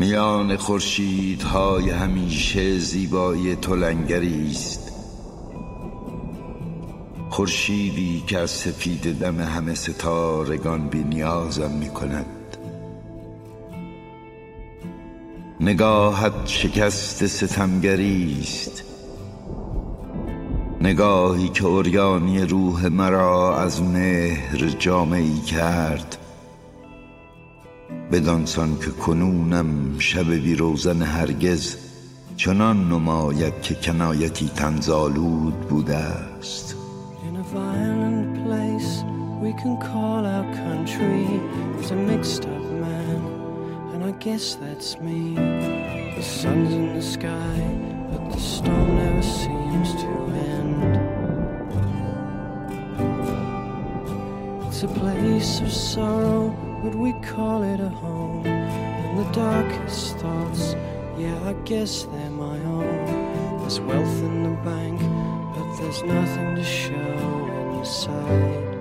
میان خورشیدهای همیشه زیبایی تو است. خورشیدی که از سفید دم همه ستارگان بی نیازم می کند نگاهت شکست ستمگری است. نگاهی که اوریانی روح مرا از مهر جامعی کرد. بدانسان که کنونم شب بی روزن هرگز چنان نماید که کنایتی تنزالود بوده است It's a place of sorrow but we call it a home And the darkest thoughts yeah I guess they're my own There's wealth in the bank but there's nothing to show inside.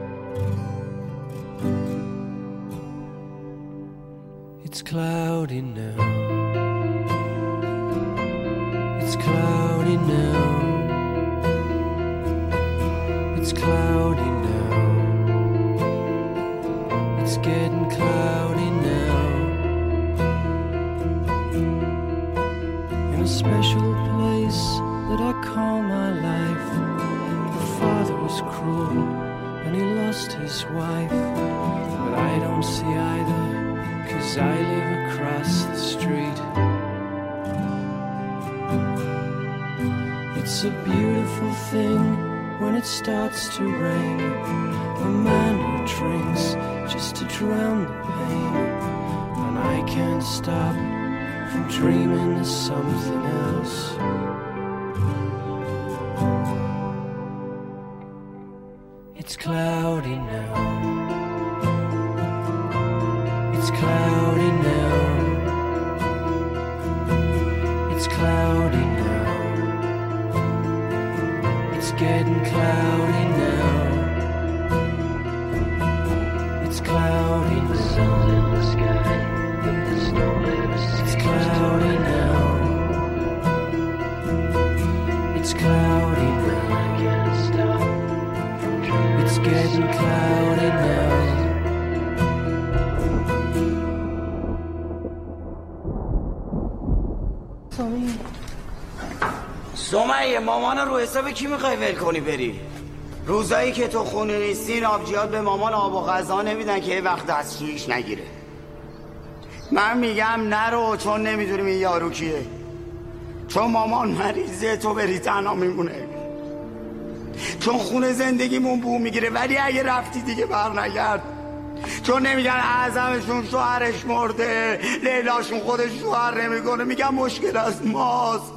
It's cloudy now. It's cloudy now. It's cloudy now. Getting cloudy now. In a special place that I call my life. The father was cruel and he lost his wife. But I don't see either, cause I live across the street. It's a beautiful thing when it starts to rain. A man who drinks just to drown the pain. And I can't stop from dreaming of something else. It's cloudy now. getting cloudy now. It's cloudy. The sun's in the sky, but the storm never It's cloudy now. It's cloudy now. I can't stop from. It's getting cloudy now. Sorry. سمیه مامان رو حساب کی می‌خوای ول کنی بری؟ روزایی که تو خونه نیستی آبجیات به مامان آب و غذا نمیدن که یه وقت دستشویش نگیره. من میگم نرو چون نمی‌دونیم این یارو کیه. چون مامان مریضه تو بری تنها میمونه. چون خونه زندگیمون بو می‌گیره ولی اگه رفتی دیگه بر نگرد. چون نمیگن اعظمشون شوهرش مرده لیلاشون خودش شوهر نمی‌کنه. میگن مشکل از ماست.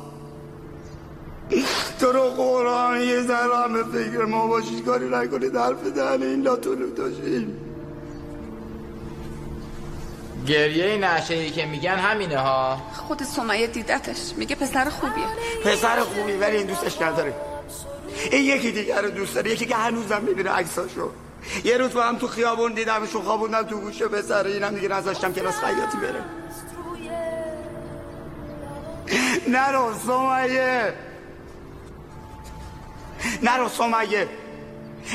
تو رو قرآن یه ذره هم به فکر ما باشید کاری نکنید حرف دهن این لاتونو داشتیم گریه نشه ای که میگن همینه ها. خود سمیه دیدتش. میگه پسر خوبیه. پسر خوبی ولی این دوستش نداره. این یکی دیگر رو دوست داره یکی که هنوزم می‌بینه عکساشو. یه روز با هم تو خیابون دیدمشون خوابوندم تو گوشه پسر اینم دیگه نذاشتم کلاس خیاطی بره. نرو سمیه نرو سمیه.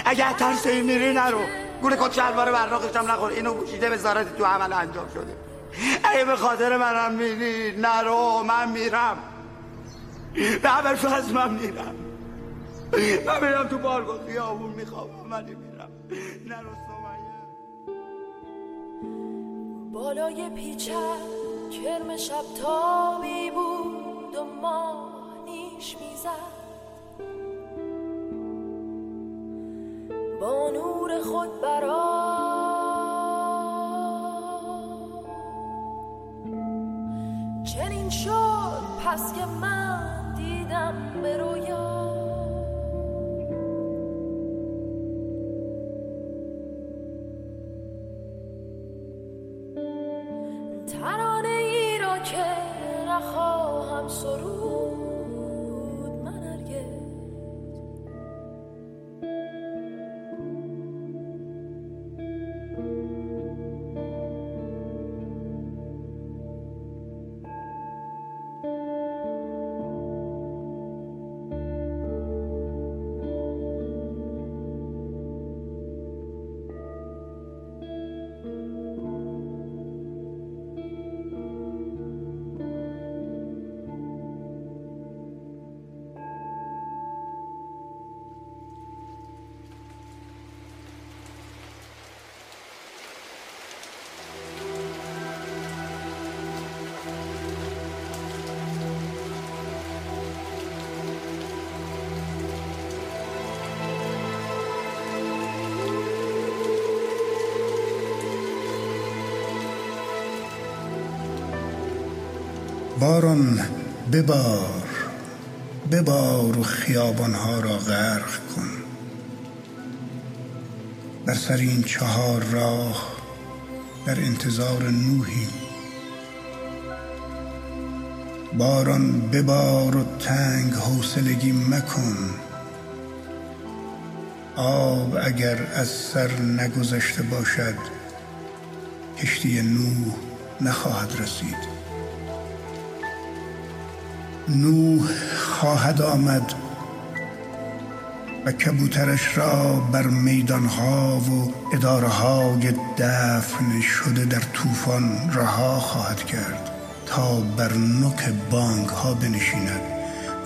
اگه ترسی میری نرو. گوره کت شلوار براقش هم نخور. اینو گوشیده وزارت تو عمل انجام شده. اگه به خاطر منم میری نرو من میرم. به همه از من میرم. من میرم تو بارگاه خیابون میخوابم ولی میرم. نرو سمیه. بالای پیچه کرم شب تابی بود و ماه نیش می‌زد. خود برا. چنین شد پس که من دیدم به رویا. ترانه ای را که نخواهم سرود. باران ببار ببار و خیابانها را غرق کن. بر سر این چهار راه در انتظار نوحیم باران ببار و تنگ حوصلگی مکن. آب اگر از سر نگذشته باشد کشتی نوح نخواهد رسید. نوح خواهد آمد و کبوترش را بر میدانها و اداره های دفن شده در طوفان رها خواهد کرد تا بر نوک بانک ها بنشیند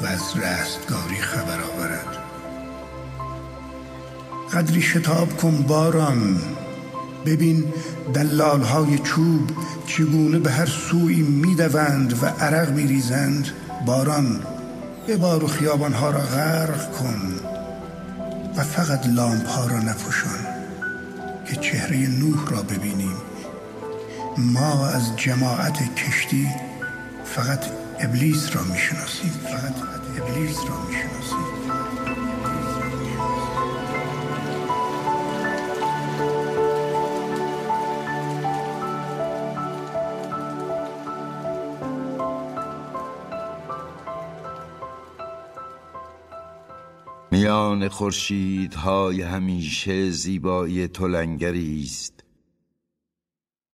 و از رستگاری خبر آورد. قدری شتاب کن باران. ببین دلال های چوب چگونه به هر سوی می‌دوند و عرق میریزند. باران ببار و خیابان ها را غرق کن و فقط لامپ ها را نپوشان که چهره نوح را ببینیم. ما از جماعت کشتی فقط ابلیس را می‌شناسیم فقط ابلیس را می‌شناسیم. میان خورشیدهای همیشه زیبایی تو لنگری است.